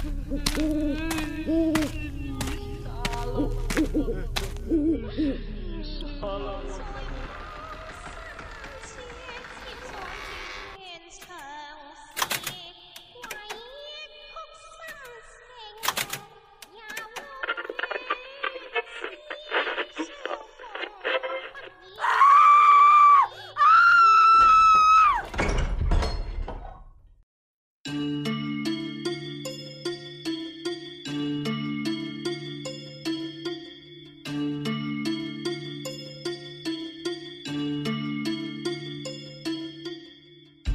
Sağ olun. Sağ olun.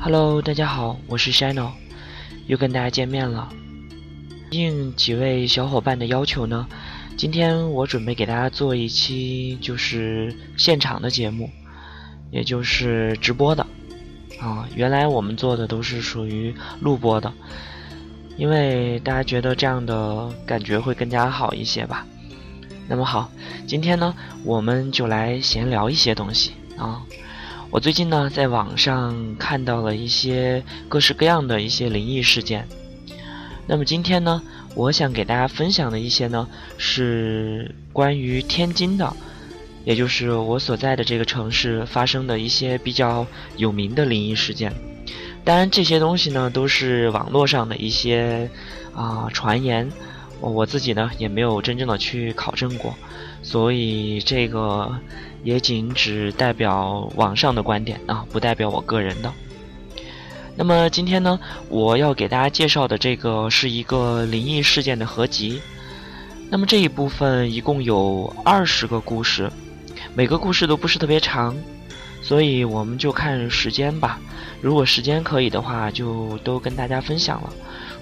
Hello，大家好，我是 Shino，又跟大家见面了。应几位小伙伴的要求呢，今天我准备给大家做一期就是现场的节目，也就是直播的。啊，原来我们做的都是属于录播的，因为大家觉得这样的感觉会更加好一些吧。那么好，今天呢，我们就来闲聊一些东西啊。我最近呢，在网上看到了一些各式各样的一些灵异事件。那么今天呢，我想给大家分享的一些呢，是关于天津的，也就是我所在的这个城市发生的一些比较有名的灵异事件。当然，这些东西呢，都是网络上的一些啊传言，我自己呢也没有真正的去考证过，所以这个。也仅只代表网上的观点啊，不代表我个人的。那么今天呢，我要给大家介绍的这个是一个灵异事件的合集。那么这一部分一共有二十个故事，每个故事都不是特别长，所以我们就看时间吧。如果时间可以的话，就都跟大家分享了。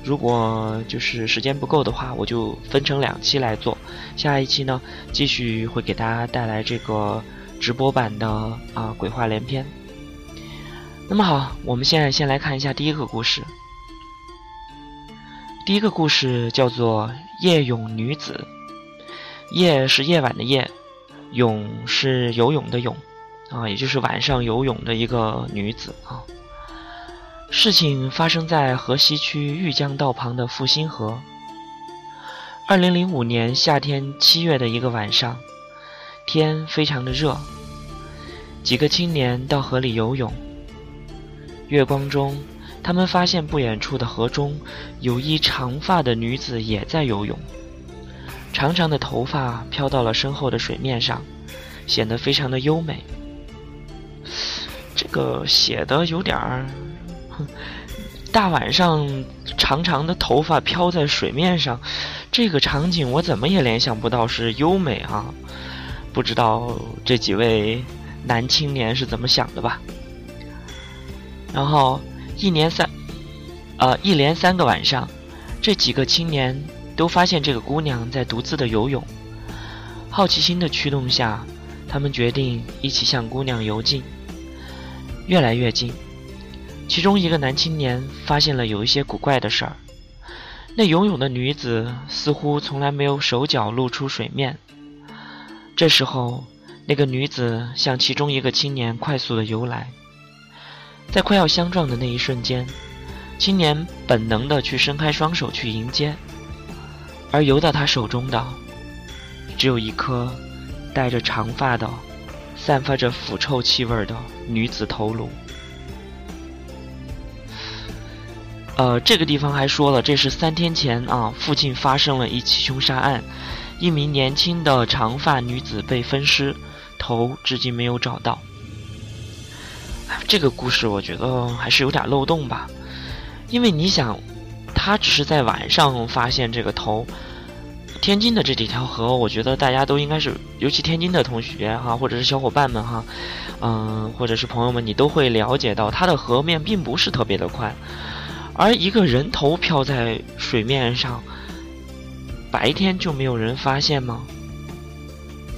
如果就是时间不够的话，我就分成两期来做。下一期呢，继续会给大家带来这个直播版的啊鬼话连篇。那么好，我们现在先来看一下第一个故事。第一个故事叫做夜泳女子。夜是夜晚的夜，泳是游泳的泳，啊，也就是晚上游泳的一个女子啊。事情发生在河西区玉江道旁的复兴河。二零零五年夏天七月的一个晚上，天非常的热。几个青年到河里游泳。月光中，他们发现不远处的河中有一长发的女子也在游泳。长长的头发飘到了身后的水面上，显得非常的优美。这个写的有点儿。大晚上，长长的头发飘在水面上，这个场景我怎么也联想不到是优美啊！不知道这几位男青年是怎么想的吧？然后一年三，呃，一连三个晚上，这几个青年都发现这个姑娘在独自的游泳。好奇心的驱动下，他们决定一起向姑娘游近，越来越近。其中一个男青年发现了有一些古怪的事儿，那游泳的女子似乎从来没有手脚露出水面。这时候，那个女子向其中一个青年快速的游来，在快要相撞的那一瞬间，青年本能的去伸开双手去迎接，而游到他手中的，只有一颗带着长发的、散发着腐臭气味的女子头颅。呃，这个地方还说了，这是三天前啊，附近发生了一起凶杀案，一名年轻的长发女子被分尸，头至今没有找到。这个故事我觉得还是有点漏洞吧，因为你想，他只是在晚上发现这个头，天津的这几条河，我觉得大家都应该是，尤其天津的同学哈，或者是小伙伴们哈，嗯，或者是朋友们，你都会了解到，它的河面并不是特别的宽。而一个人头漂在水面上，白天就没有人发现吗？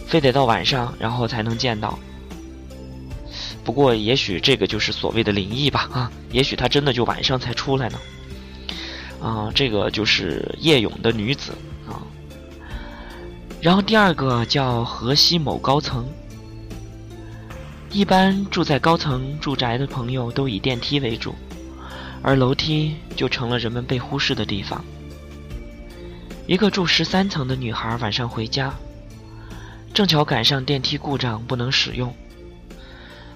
非得到晚上然后才能见到？不过也许这个就是所谓的灵异吧啊，也许他真的就晚上才出来呢。啊，这个就是夜泳的女子啊。然后第二个叫河西某高层，一般住在高层住宅的朋友都以电梯为主。而楼梯就成了人们被忽视的地方。一个住十三层的女孩晚上回家，正巧赶上电梯故障不能使用，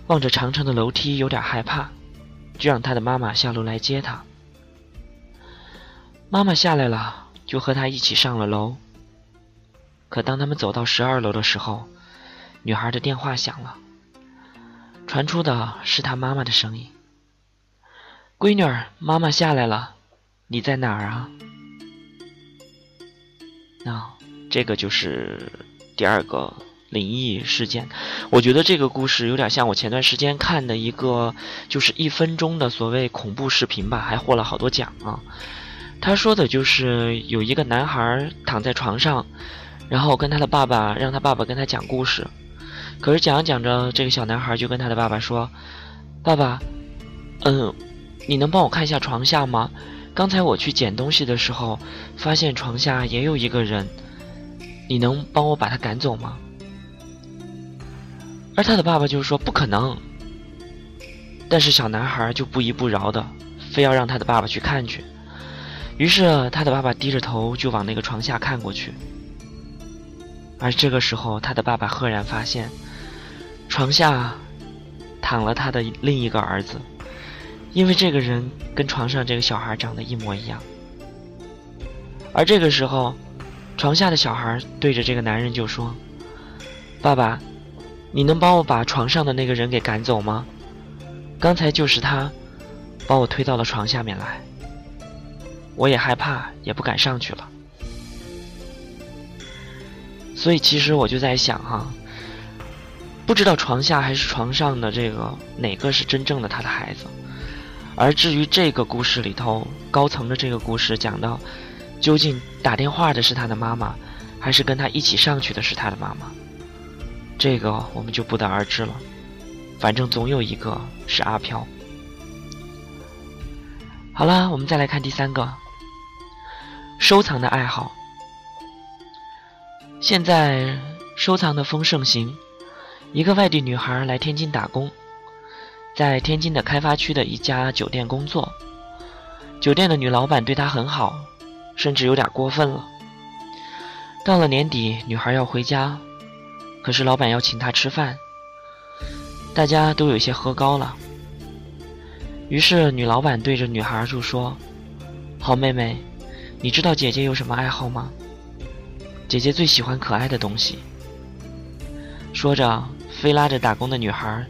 望着长长的楼梯有点害怕，就让她的妈妈下楼来接她。妈妈下来了，就和她一起上了楼。可当他们走到十二楼的时候，女孩的电话响了，传出的是她妈妈的声音：“闺女儿，妈妈下来了，你在哪儿啊？”那这个就是第二个灵异事件。我觉得这个故事有点像我前段时间看的一个，就是一分钟的所谓恐怖视频吧，还获了好多奖啊。他说的就是有一个男孩躺在床上，然后跟他的爸爸让他爸爸跟他讲故事，可是讲着讲着，这个小男孩就跟他的爸爸说：“爸爸，嗯，你能帮我看一下床下吗？”刚才我去捡东西的时候，发现床下也有一个人，你能帮我把他赶走吗？而他的爸爸就说不可能，但是小男孩就不依不饶的，非要让他的爸爸去看去。于是他的爸爸低着头就往那个床下看过去，而这个时候他的爸爸赫然发现，床下躺了他的另一个儿子。因为这个人跟床上这个小孩长得一模一样，而这个时候，床下的小孩对着这个男人就说：“爸爸，你能帮我把床上的那个人给赶走吗？刚才就是他，把我推到了床下面来，我也害怕，也不敢上去了。所以其实我就在想哈，不知道床下还是床上的这个哪个是真正的他的孩子。”而至于这个故事里头高层的这个故事讲到，究竟打电话的是他的妈妈，还是跟他一起上去的是他的妈妈，这个我们就不得而知了。反正总有一个是阿飘。好了，我们再来看第三个，收藏的爱好。现在收藏的风盛行，一个外地女孩来天津打工。在天津的开发区的一家酒店工作，酒店的女老板对她很好，甚至有点过分了。到了年底，女孩要回家，可是老板要请她吃饭，大家都有些喝高了。于是女老板对着女孩就说：“好妹妹，你知道姐姐有什么爱好吗？姐姐最喜欢可爱的东西。”说着，非拉着打工的女孩。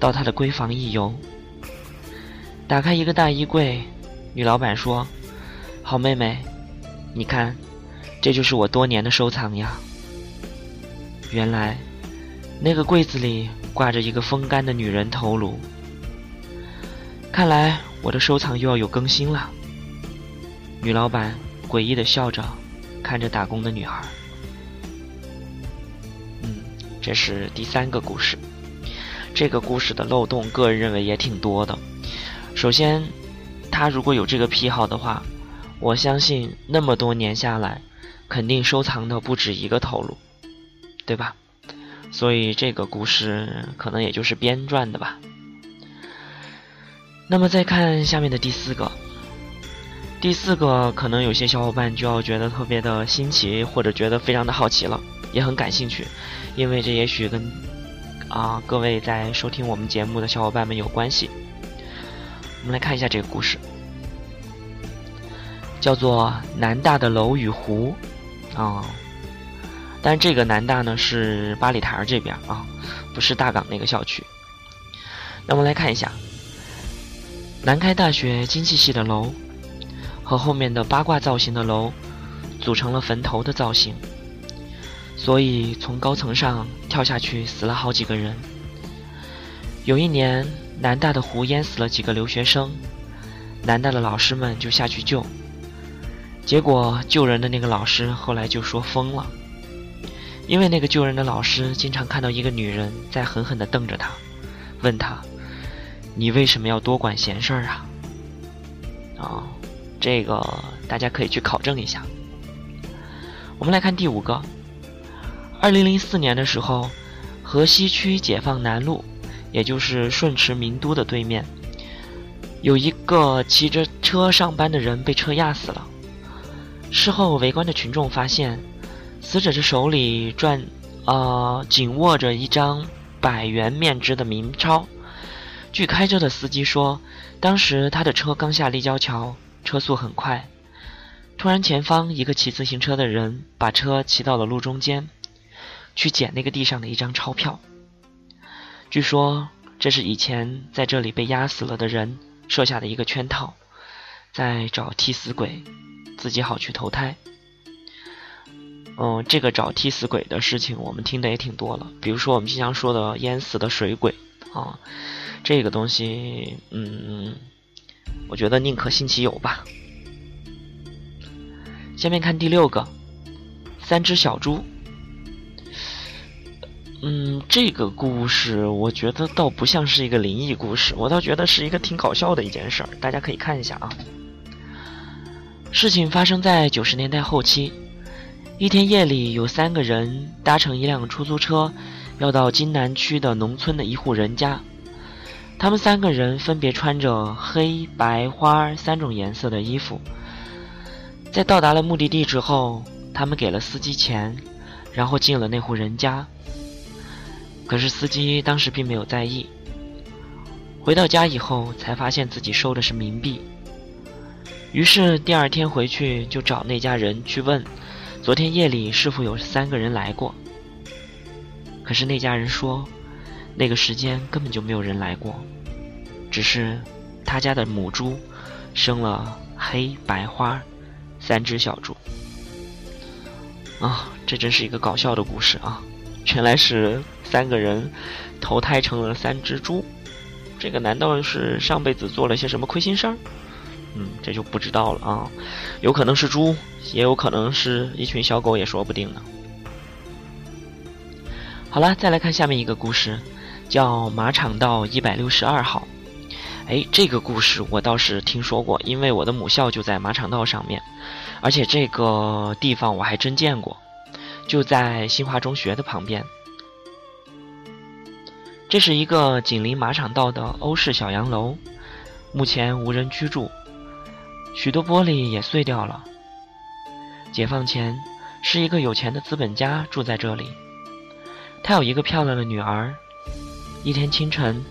到她的闺房一游，打开一个大衣柜，女老板说：“好妹妹，你看，这就是我多年的收藏呀。”原来，那个柜子里挂着一个风干的女人头颅。看来我的收藏又要有更新了。女老板诡异的笑着，看着打工的女孩。这是第三个故事。这个故事的漏洞，个人认为也挺多的。首先，他如果有这个癖好的话，我相信那么多年下来，肯定收藏的不止一个头颅，对吧？所以这个故事可能也就是编撰的吧。那么再看下面的第四个，第四个可能有些小伙伴就要觉得特别的新奇，或者觉得非常的好奇了，也很感兴趣，因为这也许跟。啊，各位在收听我们节目的小伙伴们有关系。我们来看一下这个故事，叫做《南大的楼与湖》啊。但这个南大呢是八里台这边啊，不是大港那个校区。那我们来看一下，南开大学经济系的楼和后面的八卦造型的楼组成了坟头的造型。所以从高层上跳下去死了好几个人。有一年，南大的湖淹死了几个留学生，南大的老师们就下去救。结果救人的那个老师后来就说疯了，因为那个救人的老师经常看到一个女人在狠狠地瞪着他，问他：“你为什么要多管闲事儿啊？”啊，这个大家可以去考证一下。我们来看第五个。二零零四年的时候，河西区解放南路，也就是顺驰名都的对面，有一个骑着车上班的人被车压死了。事后围观的群众发现，死者的手里转，呃，紧握着一张百元面值的冥钞。据开车的司机说，当时他的车刚下立交桥，车速很快。突然，前方一个骑自行车的人把车骑到了路中间，去捡那个地上的一张钞票。据说这是以前在这里被压死了的人设下的一个圈套，在找替死鬼，自己好去投胎。嗯，这个找替死鬼的事情我们听的也挺多了，比如说我们经常说的淹死的水鬼啊。这个东西，嗯，我觉得宁可信其有吧。下面看第六个，三只小猪。嗯，这个故事我觉得倒不像是一个灵异故事，我倒觉得是一个挺搞笑的一件事儿，大家可以看一下啊。事情发生在九十年代后期，一天夜里，有三个人搭乘一辆出租车，要到津南区的农村的一户人家。他们三个人分别穿着黑白花三种颜色的衣服，在到达了目的地之后，他们给了司机钱，然后进了那户人家。可是司机当时并没有在意。回到家以后，才发现自己收的是冥币。于是第二天回去就找那家人去问，昨天夜里是否有三个人来过。可是那家人说。那个时间根本就没有人来过，只是他家的母猪生了黑白花三只小猪。啊，这真是一个搞笑的故事啊！原来是三个人投胎成了三只猪，这个难道是上辈子做了些什么亏心事儿？嗯，这就不知道了啊，有可能是猪，也有可能是一群小狗，也说不定呢。好了，再来看下面一个故事。叫马场道一百六十二号，哎，这个故事我倒是听说过，因为我的母校就在马场道上面，而且这个地方我还真见过，就在新华中学的旁边。这是一个紧邻马场道的欧式小洋楼，目前无人居住，许多玻璃也碎掉了。解放前，是一个有钱的资本家住在这里，他有一个漂亮的女儿。一天清晨，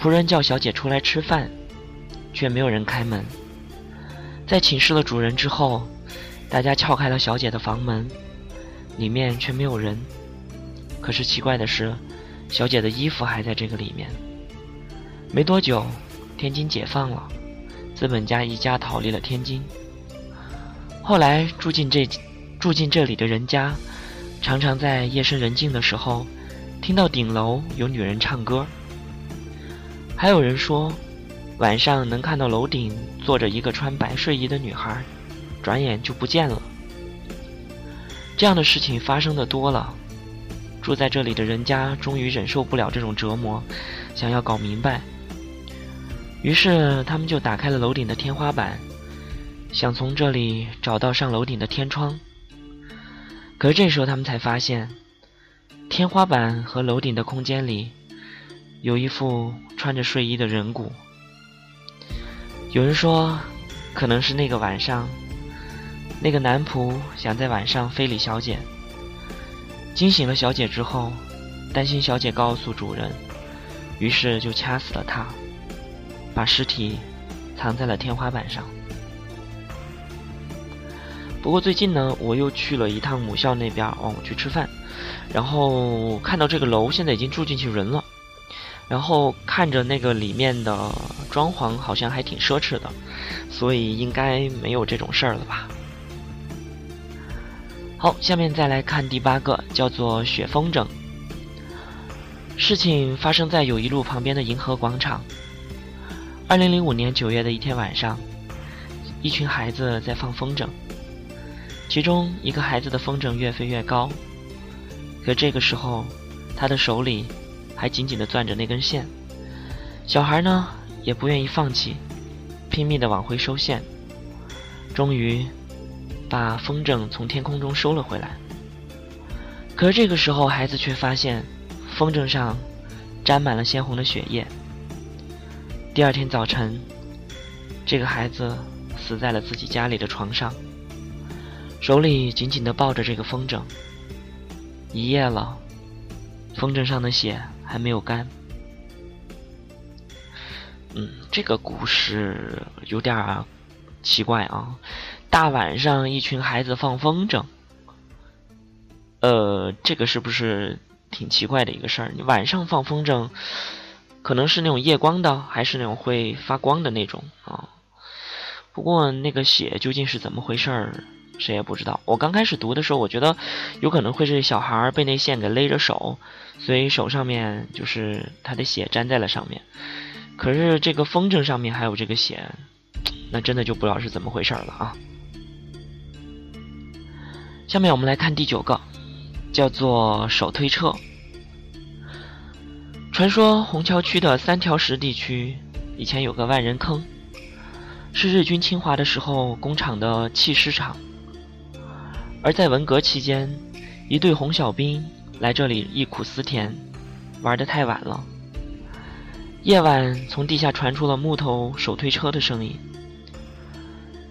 仆人叫小姐出来吃饭，却没有人开门。在请示了主人之后，大家撬开了小姐的房门，里面却没有人。可是奇怪的是，小姐的衣服还在这个里面。没多久，天津解放了，资本家一家逃离了天津。后来住进这住进这里的人家，常常在夜深人静的时候。听到顶楼有女人唱歌，还有人说，晚上能看到楼顶坐着一个穿白睡衣的女孩，转眼就不见了。这样的事情发生的多了，住在这里的人家终于忍受不了这种折磨，想要搞明白。于是他们就打开了楼顶的天花板，想从这里找到上楼顶的天窗。可是这时候他们才发现。天花板和楼顶的空间里，有一副穿着睡衣的人骨。有人说，可能是那个晚上，那个男仆想在晚上非礼小姐，惊醒了小姐之后，担心小姐告诉主人，于是就掐死了她，把尸体藏在了天花板上。不过最近呢，我又去了一趟母校那边，哦，我去吃饭。然后看到这个楼现在已经住进去人了，然后看着那个里面的装潢好像还挺奢侈的，所以应该没有这种事儿了吧。好，下面再来看第八个，叫做雪风筝。事情发生在友谊路旁边的银河广场。二零零五年九月的一天晚上，一群孩子在放风筝，其中一个孩子的风筝越飞越高。可这个时候，他的手里还紧紧地攥着那根线。小孩呢，也不愿意放弃，拼命地往回收线。终于，把风筝从天空中收了回来。可是这个时候，孩子却发现，风筝上沾满了鲜红的血液。第二天早晨，这个孩子死在了自己家里的床上。手里紧紧地抱着这个风筝。一夜了，风筝上的血还没有干。嗯，这个故事有点奇怪啊！大晚上一群孩子放风筝，呃，这个是不是挺奇怪的一个事儿？你晚上放风筝，可能是那种夜光的，还是那种会发光的那种啊？不过那个血究竟是怎么回事儿，谁也不知道。我刚开始读的时候，我觉得有可能会是小孩儿被那线给勒着手，所以手上面就是他的血粘在了上面。可是这个风筝上面还有这个血，那真的就不知道是怎么回事儿了啊！下面我们来看第九个，叫做手推车。传说虹桥区的三条石地区以前有个万人坑，是日军侵华的时候工厂的弃尸场。而在文革期间，一队红小兵来这里忆苦思甜，玩得太晚了。夜晚，从地下传出了木头手推车的声音。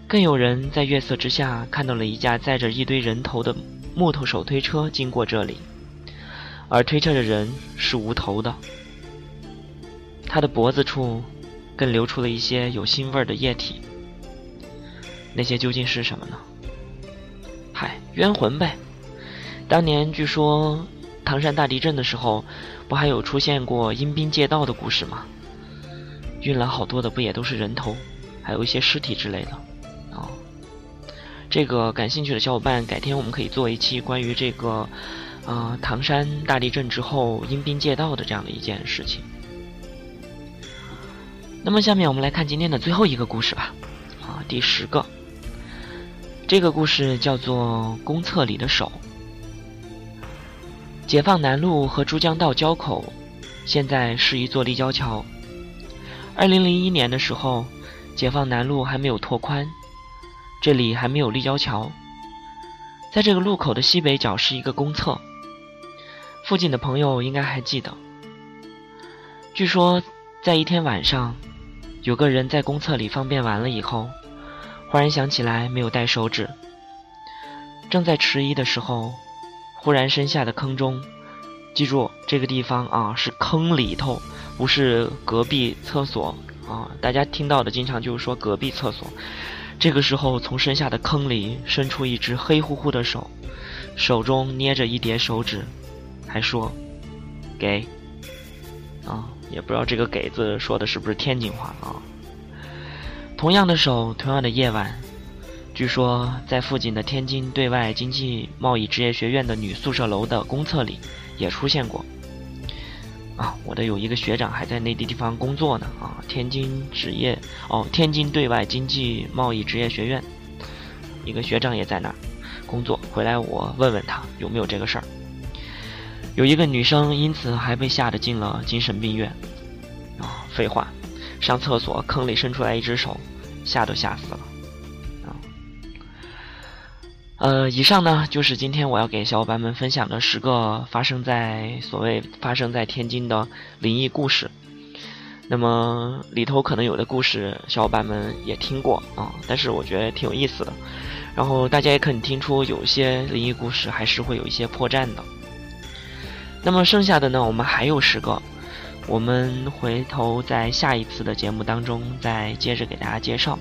更有人在月色之下看到了一架载着一堆人头的木头手推车经过这里，而推车的人是无头的。他的脖子处更流出了一些有腥味的液体。那些究竟是什么呢？嗨，冤魂呗！当年据说。唐山大地震的时候，不还有出现过阴兵借道的故事吗？运来好多的不也都是人头，还有一些尸体之类的。这个感兴趣的小伙伴，改天我们可以做一期关于这个，啊，唐山大地震之后阴兵借道的这样的一件事情。那么下面我们来看今天的最后一个故事吧，啊，第十个。这个故事叫做《公厕里的手》。解放南路和珠江道交口，现在是一座立交桥。二零零一年的时候，解放南路还没有拓宽，这里还没有立交桥。在这个路口的西北角是一个公厕，附近的朋友应该还记得。据说，在一天晚上，有个人在公厕里方便完了以后，忽然想起来没有带手纸，正在迟疑的时候。忽然，身下的坑中，记住这个地方啊，是坑里头，不是隔壁厕所啊。大家听到的经常就是说隔壁厕所。这个时候，从身下的坑里伸出一只黑乎乎的手，手中捏着一叠手指，还说：“给。”啊，也不知道这个“给”字说的是不是天津话啊。同样的手，同样的夜晚。据说，在附近的天津对外经济贸易职业学院的女宿舍楼的公厕里，也出现过。啊，我的有一个学长还在内地地方工作呢。啊，天津职业哦，天津对外经济贸易职业学院，一个学长也在那儿工作。回来我问问他有没有这个事儿。有一个女生因此还被吓得进了精神病院。啊，废话，上厕所坑里伸出来一只手，吓都吓死了。呃，以上呢就是今天我要给小伙伴们分享的十个发生在所谓发生在天津的灵异故事。那么里头可能有的故事小伙伴们也听过啊，但是我觉得挺有意思的。然后大家也可以听出有些灵异故事还是会有一些破绽的。那么剩下的呢，我们还有十个，我们回头在下一次的节目当中再接着给大家介绍。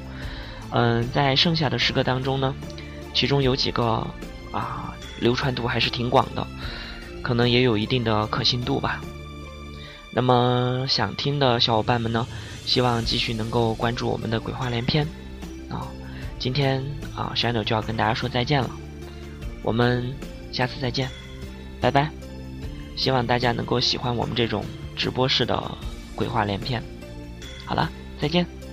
嗯，在剩下的十个当中呢。其中有几个啊，流传度还是挺广的，可能也有一定的可信度吧。那么想听的小伙伴们呢，希望继续能够关注我们的鬼话连篇啊。今天啊，，Shadow 就要跟大家说再见了，我们下次再见，拜拜。希望大家能够喜欢我们这种直播式的鬼话连篇。好了，再见。